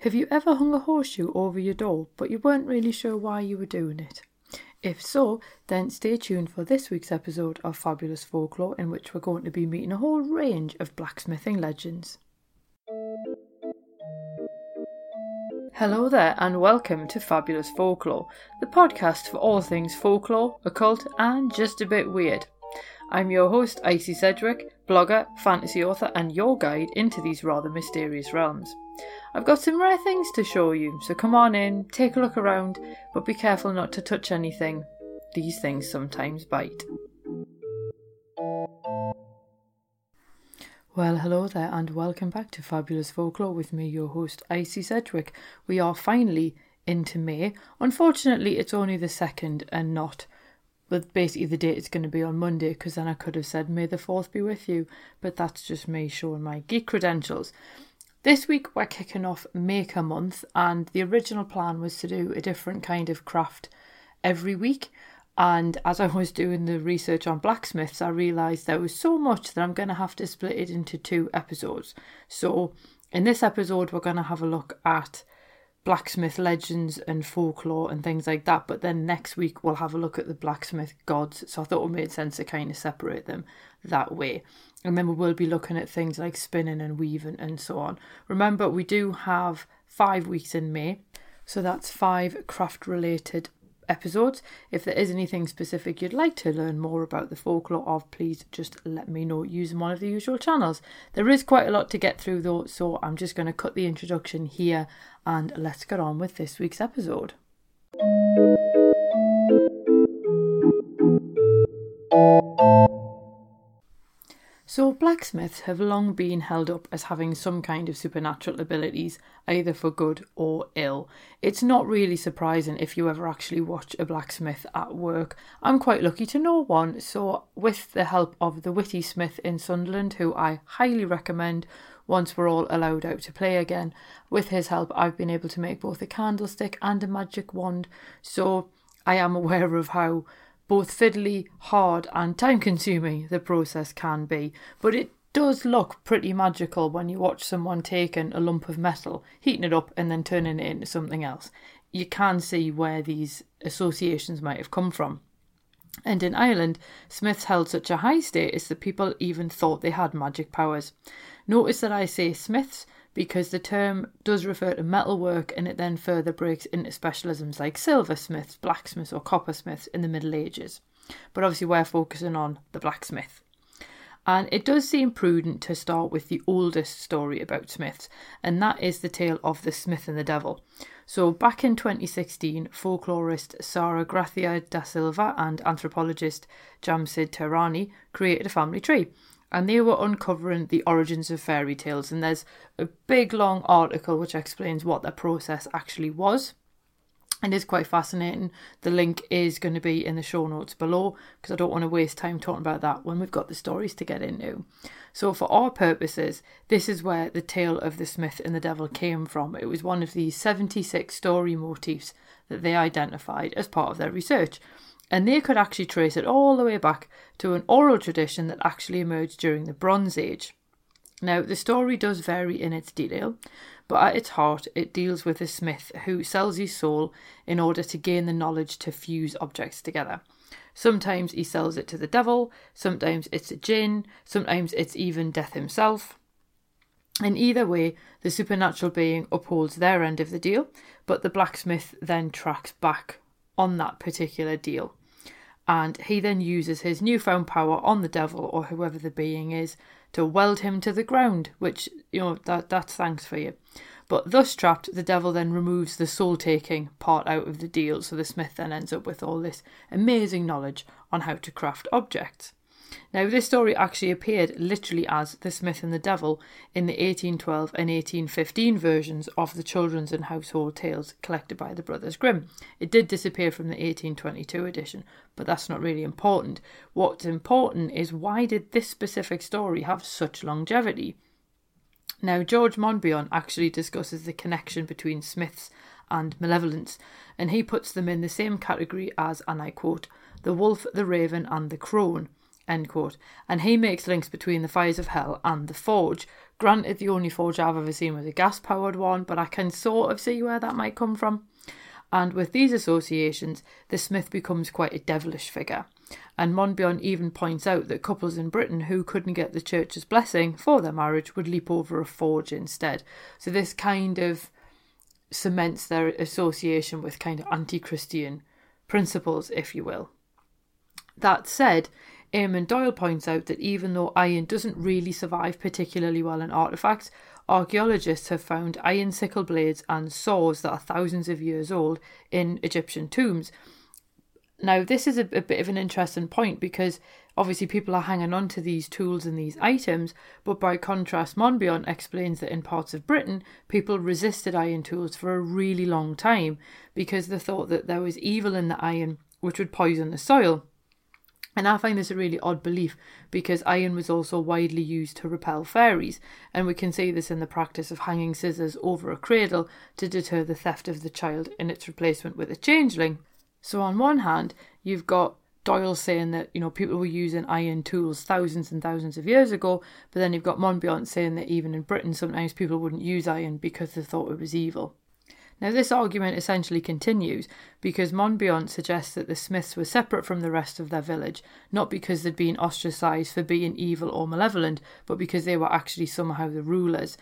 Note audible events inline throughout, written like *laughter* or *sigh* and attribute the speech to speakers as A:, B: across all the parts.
A: Have you ever hung a horseshoe over your door, but you weren't really sure why you were doing it? If so, then stay tuned for this week's episode of Fabulous Folklore, in which we're going to be meeting a whole range of blacksmithing legends. Hello there, and welcome to Fabulous Folklore, the podcast for all things folklore, occult, and just a bit weird. I'm your host, Icy Sedgwick, blogger, fantasy author, and your guide into these rather mysterious realms. I've got some rare things to show you, so come on in, take a look around, but be careful not to touch anything. These things sometimes bite. Well, hello there, and welcome back to Fabulous Folklore with me, your host, Icy Sedgwick. We are finally into May. Unfortunately, it's only the second and not but basically the date is going to be on Monday because then I could have said May the 4th be with you, but that's just me showing my geek credentials. This week we're kicking off Maker Month, and the original plan was to do a different kind of craft every week. And as I was doing the research on blacksmiths, I realised there was so much that I'm going to have to split it into two episodes. So, in this episode, we're going to have a look at blacksmith legends and folklore and things like that. But then next week, we'll have a look at the blacksmith gods. So, I thought it made sense to kind of separate them that way. And then we will be looking at things like spinning and weaving and so on. Remember, we do have five weeks in May, so that's five craft related episodes. If there is anything specific you'd like to learn more about the folklore of, please just let me know using one of the usual channels. There is quite a lot to get through though, so I'm just going to cut the introduction here and let's get on with this week's episode. So, blacksmiths have long been held up as having some kind of supernatural abilities, either for good or ill. It's not really surprising if you ever actually watch a blacksmith at work. I'm quite lucky to know one, so, with the help of the witty smith in Sunderland, who I highly recommend once we're all allowed out to play again, with his help, I've been able to make both a candlestick and a magic wand, so I am aware of how both fiddly, hard, and time consuming the process can be, but it does look pretty magical when you watch someone taking a lump of metal, heating it up, and then turning it into something else. You can see where these associations might have come from. And in Ireland, smiths held such a high status that people even thought they had magic powers. Notice that I say smiths because the term does refer to metalwork and it then further breaks into specialisms like silversmiths, blacksmiths, or coppersmiths in the Middle Ages. But obviously, we're focusing on the blacksmith. And it does seem prudent to start with the oldest story about Smiths, and that is the tale of the Smith and the Devil. So, back in 2016, folklorist Sara Graça da Silva and anthropologist Jamshid Tehrani created a family tree and they were uncovering the origins of fairy tales. And there's a big long article which explains what the process actually was. And it's quite fascinating. The link is going to be in the show notes below because I don't want to waste time talking about that when we've got the stories to get into. So, for our purposes, this is where the tale of the Smith and the Devil came from. It was one of the 76 story motifs that they identified as part of their research and they could actually trace it all the way back to an oral tradition that actually emerged during the Bronze Age. Now, the story does vary in its detail, but at its heart, it deals with a smith who sells his soul in order to gain the knowledge to fuse objects together. Sometimes he sells it to the devil, sometimes it's a jinn, sometimes it's even death himself. In either way, the supernatural being upholds their end of the deal, but the blacksmith then tracks back on that particular deal and he then uses his newfound power on the devil or whoever the being is to weld him to the ground, which, you know, that that's thanks for you. But thus trapped, the devil then removes the soul taking part out of the deal, so the smith then ends up with all this amazing knowledge on how to craft objects. Now, this story actually appeared literally as The Smith and the Devil in the 1812 and 1815 versions of the children's and household tales collected by the Brothers Grimm. It did disappear from the 1822 edition, but that's not really important. What's important is why did this specific story have such longevity? Now, George Monbiot actually discusses the connection between Smiths and malevolence, and he puts them in the same category as, and I quote, the wolf, the raven, and the crone. And he makes links between the fires of hell and the forge, Granted, the only forge I've ever seen was a gas powered one, but I can sort of see where that might come from. And with these associations, the smith becomes quite a devilish figure. And Monbiot even points out that couples in Britain who couldn't get the church's blessing for their marriage would leap over a forge instead. So this kind of cements their association with kind of anti Christian principles, if you will. That said, Eamon Doyle points out that even though iron doesn't really survive particularly well in artefacts, archaeologists have found iron sickle blades and saws that are thousands of years old in Egyptian tombs. Now, this is a, a, bit of an interesting point because obviously people are hanging on to these tools and these items, but by contrast, Monbiot explains that in parts of Britain, people resisted iron tools for a really long time because they thought that there was evil in the iron which would poison the soil. And I find this a really odd belief because iron was also widely used to repel fairies, and we can see this in the practice of hanging scissors over a cradle to deter the theft of the child in its replacement with a changeling. So, on one hand, you've got Doyle saying that you know people were using iron tools thousands and thousands of years ago, but then you've got Monbiot saying that even in Britain sometimes people wouldn't use iron because they thought it was evil. Now, this argument essentially continues because Monbiot suggests that the Smiths were separate from the rest of their village, not because they'd been ostracised for being evil or malevolent, but because they were actually somehow the rulers.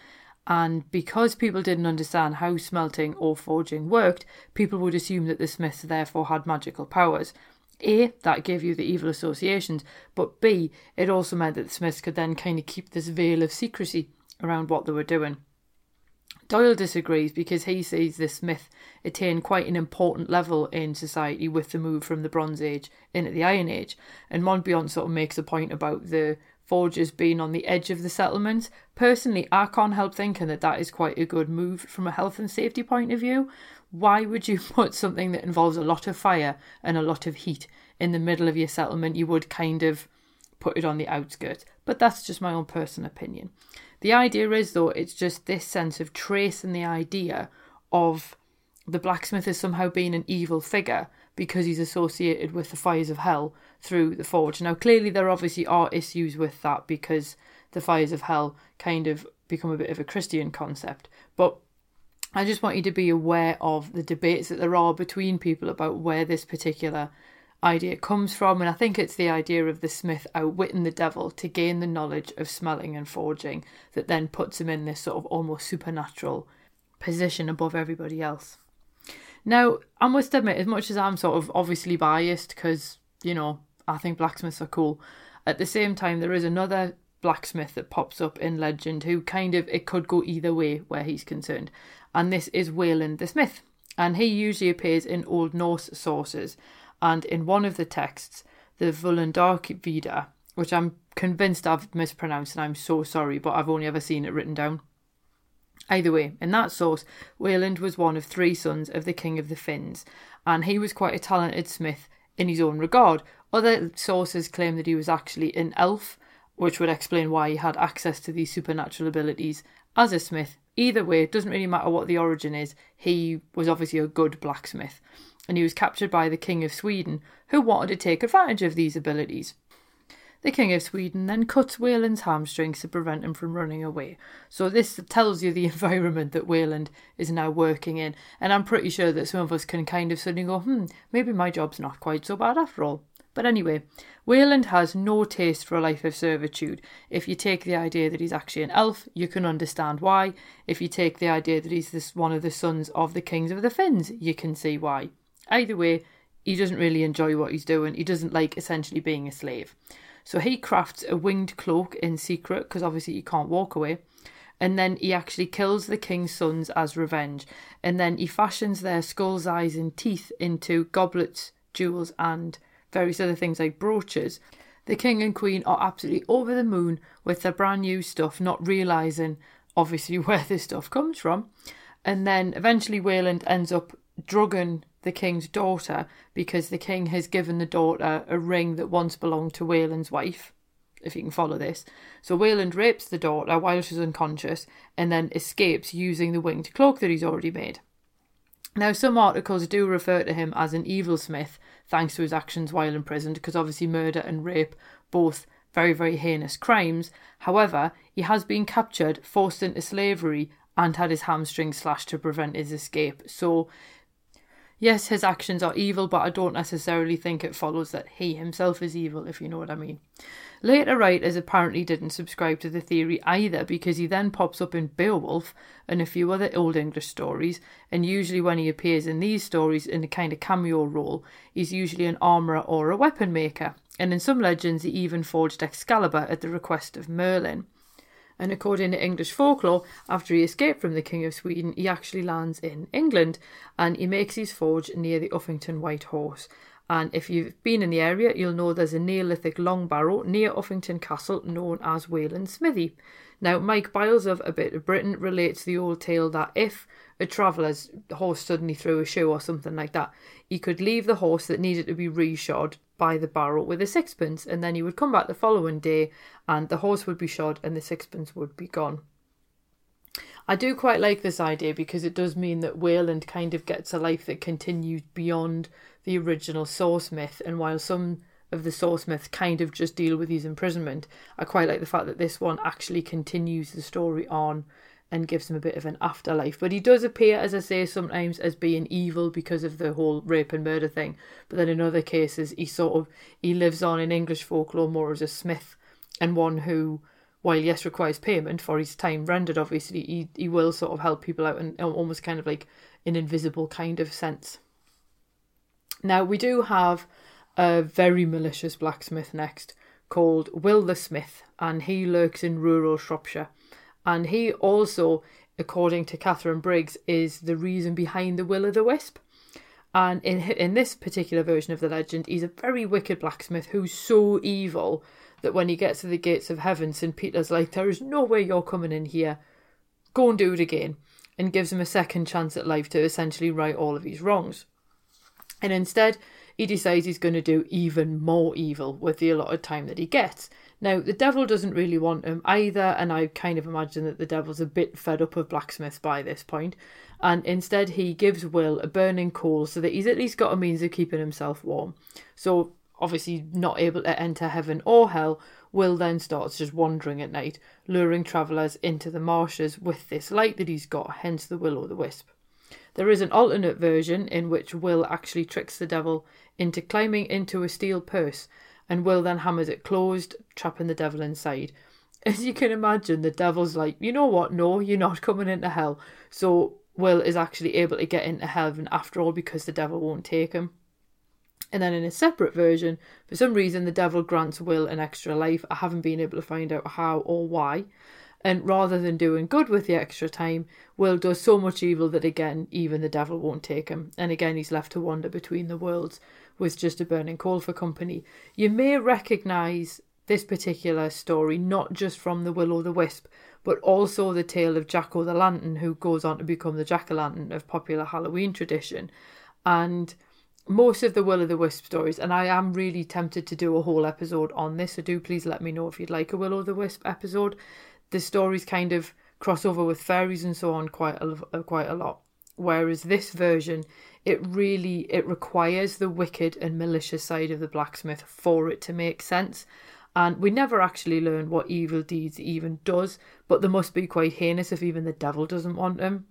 A: And because people didn't understand how smelting or forging worked, people would assume that the Smiths therefore had magical powers. A, that gave you the evil associations, but B, it also meant that the Smiths could then kind of keep this veil of secrecy around what they were doing. Doyle disagrees because he sees this myth attain quite an important level in society with the move from the Bronze Age into the Iron Age. And Monbiot sort of makes a point about the forges being on the edge of the settlements. Personally, I can't help thinking that that is quite a good move from a health and safety point of view. Why would you *laughs* put something that involves a lot of fire and a lot of heat in the middle of your settlement? You would kind of put it on the outskirts. But that's just my own personal opinion. The idea is, though, it's just this sense of tracing the idea of the blacksmith as somehow being an evil figure because he's associated with the fires of hell through the forge. Now, clearly, there obviously are issues with that because the fires of hell kind of become a bit of a Christian concept. But I just want you to be aware of the debates that there are between people about where this particular idea comes from. And I think it's the idea of the smith outwitting the devil to gain the knowledge of smelting and forging that then puts him in this sort of almost supernatural position above everybody else. Now, I must admit, as much as I'm sort of obviously biased because, you know, I think blacksmiths are cool, at the same time, there is another blacksmith that pops up in legend who kind of, it could go either way where he's concerned. And this is Wayland the Smith. And he usually appears in Old Norse sources and in one of the texts, the Völundarkvida, which I'm convinced I've mispronounced and I'm so sorry, but I've only ever seen it written down. Either way, in that source, Wayland was one of three sons of the King of the Finns, and he was quite a talented smith in his own regard. Other sources claim that he was actually an elf, which would explain why he had access to these supernatural abilities as a smith. Either way, it doesn't really matter what the origin is, he was obviously a good blacksmith and he was captured by the King of Sweden, who wanted to take advantage of these abilities. The King of Sweden then cuts Wayland's hamstrings to prevent him from running away. So this tells you the *laughs* environment that Wayland is now working in, and I'm pretty sure that some of us can kind of suddenly go, hmm, maybe my job's not quite so bad after all. But anyway, Wayland has no taste for a life of servitude. If you take the idea that he's actually an elf, you can understand why. If you take the idea that he's this one of the sons of the kings of the Finns, you can see why. Either way, he doesn't really enjoy what he's doing. He doesn't like essentially being a slave. So he crafts a winged cloak in secret because obviously he can't walk away. And then he actually kills the king's sons as revenge. And then he fashions their skulls, eyes, and teeth into goblets, jewels, and various other things like brooches. The king and queen are absolutely over the moon with their brand new stuff, not realizing obviously *laughs* where this stuff comes from. And then eventually Wayland ends up drugging the king's daughter because the king has given the daughter a ring that once belonged to Wayland's wife, if you can follow this. So Wayland rapes the daughter while she's unconscious and then escapes using the winged cloak that he's already made. Now, some articles do refer to him as an evil smith thanks to his actions while imprisoned, because obviously murder and rape both very, very heinous crimes. However, he has been captured, forced into slavery, and had his hamstring slashed to prevent his escape. So, yes, his actions are evil, but I don't necessarily think it follows that he himself is evil, if you know what I mean. Later writers apparently didn't subscribe to the theory either because he then pops up in Beowulf and a few other Old English stories, and usually when he appears in these stories in a kind of cameo role, he's usually an armourer or a weapon maker, and in some legends he even forged Excalibur at the request of Merlin. And according to English folklore, after he escaped from the King of Sweden, he actually lands in England and he makes his forge near the Uffington White Horse. And if you've been in the area, you'll know there's a Neolithic long barrow near Uffington Castle known as Wayland Smithy. Now, Mike Biles of A Bit of Britain relates the old tale that if a traveller's horse suddenly threw a shoe or something like that, he could leave the horse that needed to be reshod by the barrow with a sixpence, and then he would come back the following day and the horse would be shod and the sixpence would be gone. I do quite like this idea because it does mean that Wayland kind of gets a life that continues beyond the original source myth. And while some of the source myths kind of just deal with his imprisonment, I quite like the fact that this one actually continues the story on and gives him a bit of an afterlife. But he does appear, as I say, sometimes as being evil because of the whole rape and murder thing. But then in other cases, he sort of he lives on in English folklore more as a smith and one who while yes requires payment for his time rendered obviously he, he will sort of help people out in almost kind of like an invisible kind of sense now we do have a very malicious blacksmith next called will the smith and he lurks in rural shropshire and he also according to Katharine Briggs is the reason behind the will o' the wisp and in in this particular version of the legend he's a very wicked blacksmith who's so evil that when he gets to the gates of heaven, St. Peter's like, There is no way you're coming in here. Go and do it again. And gives him a second chance at life to essentially right all of his wrongs. And instead, he decides he's going to do even more evil with the allotted time that he gets. Now, the devil doesn't really want him either, and I kind of imagine that the devil's a bit fed up of blacksmiths by this point, and instead he gives Will a burning coal so that he's at least got a means of keeping himself warm. So obviously not able to enter heaven or hell, Will then starts just wandering at night, luring travellers into the marshes with this light that he's got, hence the will o' the wisp. There is an alternate version in which Will actually tricks the devil into climbing into a steel purse, and Will then hammers it closed, trapping the devil inside. *laughs* As you can imagine, the devil's like, you know what? No, you're not coming into hell. So Will is actually able to get into heaven after all because the devil won't take him. And then in a separate version, for some reason, the devil grants Will an extra life. I haven't been able to find out how or why. And rather than doing good with the extra time, Will does so much evil that again, even the devil won't take him. And again, he's left to wander between the worlds with just a burning coal for company. You may recognise this particular story not just from the Will o' the Wisp, but also the tale of Jack o' the Lantern, who goes on to become the Jack o' Lantern of popular Halloween tradition. And most of the Will o' the Wisp stories, and I am really tempted to do a whole episode on this. So do please let me know if you'd like a Will o' the Wisp episode. The stories kind of cross over with fairies and so on quite a, uh, quite a lot. Whereas this version, it really it requires the wicked and malicious side of the blacksmith for it to make sense. And we never actually learn what evil deeds even does, but they must be quite heinous if even the devil doesn't want them.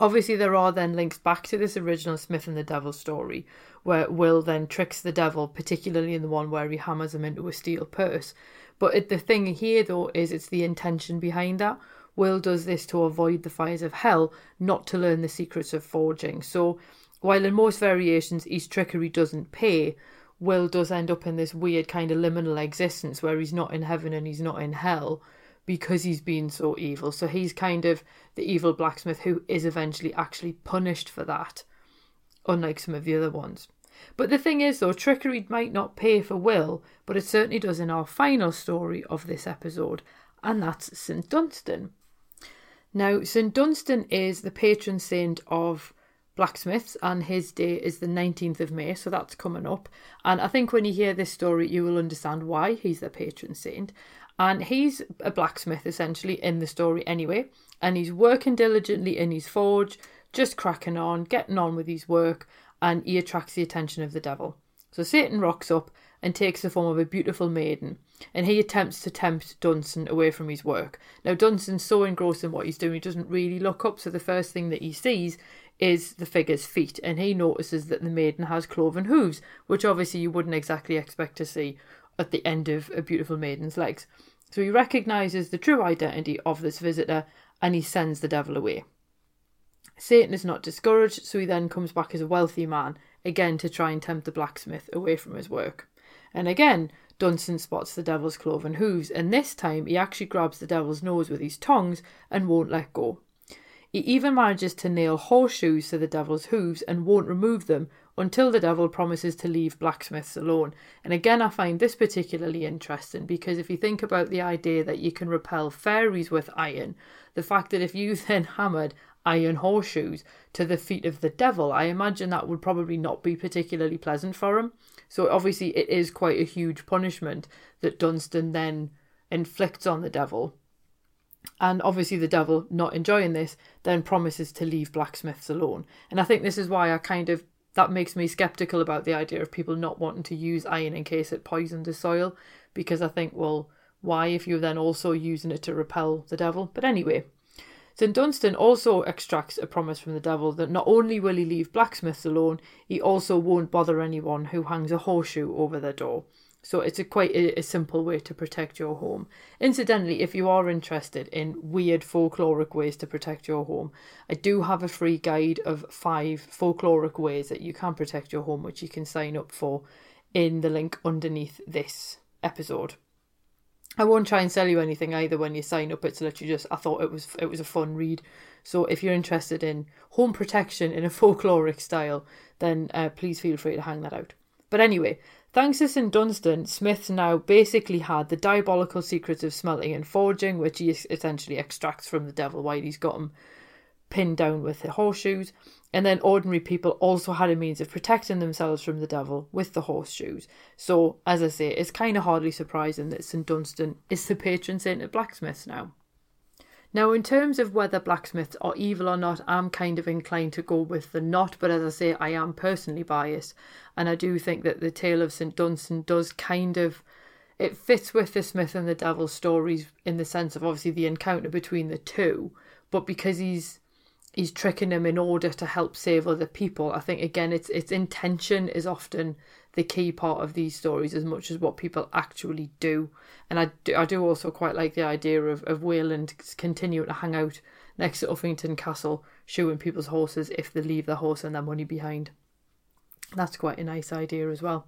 A: Obviously, there are then links back to this original Smith and the Devil story, where Will then tricks the devil, particularly in the one where he hammers him into a steel purse. But it, the thing here, though, is it's the intention behind that. Will does this to avoid the fires of hell, not to learn the secrets of forging. So, while in most variations his trickery doesn't pay, Will does end up in this weird kind of liminal existence where he's not in heaven and he's not in hell because he's been so evil. So he's kind of the evil blacksmith who is eventually actually punished for that, unlike some of the other ones. But the thing is, though, trickery might not pay for Will, but it certainly does in our final story of this episode, and that's St. Dunstan. Now, St. Dunstan is the patron saint of blacksmiths, and his day is the 19th of May, so that's coming up. And I think when you hear this story, you will understand why he's the patron saint. And he's a blacksmith essentially in the story anyway. And he's working diligently in his forge, just cracking on, getting on with his work, and he attracts the attention of the devil. So Satan rocks up and takes the form of a beautiful maiden. and he attempts to tempt Dunstan away from his work. Now, Dunstan's so engrossed in what he's doing, he doesn't really look up, so the first thing that he sees is the figure's feet, and he notices that the maiden has cloven hooves, which obviously you wouldn't exactly expect to see at the end of a beautiful maiden's legs. So he recognizes the true identity of this visitor and he sends the devil away. Satan is not discouraged, so he then comes back as a wealthy man, again to try and tempt the blacksmith away from his work. And again, Dunstan spots the devil's cloven hooves, and this time he actually grabs the devil's nose with his tongs and won't let go. He even manages to nail horseshoes to the devil's hooves and won't remove them until the devil promises to leave blacksmiths alone. And again, I find this particularly interesting because if you think about the idea that you can repel fairies with iron, the fact that if you *laughs* then hammered iron horseshoes to the feet of the devil, I imagine that would probably not be particularly pleasant for him. So obviously, it is quite a huge punishment that Dunstan then inflicts on the devil. And obviously, the devil, not enjoying this, then promises to leave blacksmiths alone. And I think this is why I kind of that makes me skeptical about the idea of people not wanting to use iron in case it poisons the soil because I think, well, why if you're then also using it to repel the devil? But anyway, St. Dunstan also extracts a promise from the devil that not only will he leave blacksmiths alone, he also won't bother anyone who hangs a horseshoe over their door. So it's a quite a, a, simple way to protect your home. Incidentally, if you are interested in weird folkloric ways to protect your home, I do have a free guide of five folkloric ways that you can protect your home, which you can sign up for in the link underneath this episode. I won't try and sell you anything either when you sign up. It's literally just I thought it was it was a fun read. So if you're interested in home protection in a *laughs* folkloric style, then uh, please feel free to hang that out. But anyway, Thanks to St Dunstan, Smith's now basically had the diabolical secrets of smelting and forging, which he essentially extracts from the devil while he's got him pinned down with the horseshoes. And then ordinary people also had a means of protecting themselves from the devil with the horseshoes. So, as I say, it's kind of hardly surprising that St Dunstan is the patron saint of blacksmiths now. Now, in terms of whether blacksmiths are evil or not, I'm kind of inclined to go with the not, but as I say, I am personally biased, and I do think that the tale of St. Dunstan does kind of it fits with the Smith and the Devil stories in the sense of obviously the encounter between the two, but because he's he's tricking them in order to help save other people, I think again its its intention is often the key part of these stories as much as what people actually do. And I do, I do also quite like the idea of, of Wayland continuing to hang out next to Uffington Castle, shoeing people's horses if they leave their horse and their money behind. That's quite a nice idea as well.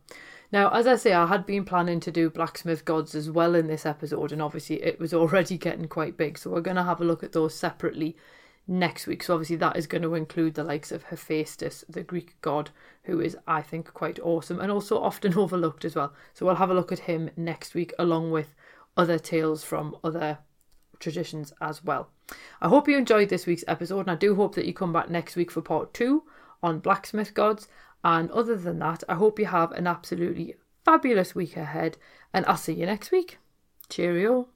A: Now, as I say, I had been planning to do Blacksmith Gods as well in this episode, and obviously it was *laughs* already getting quite big, so we're going to have a look at those separately next week. So obviously that is going to include the likes of Hephaestus, the Greek god, who is I think quite awesome and also often *laughs* overlooked as well. So we'll have a look at him next week along with other tales from other traditions as well. I hope you enjoyed this week's episode and I do hope that you come back next week for part 2 on blacksmith gods and other than that I hope you have an absolutely fabulous week ahead and I'll see you next week. Cheerio.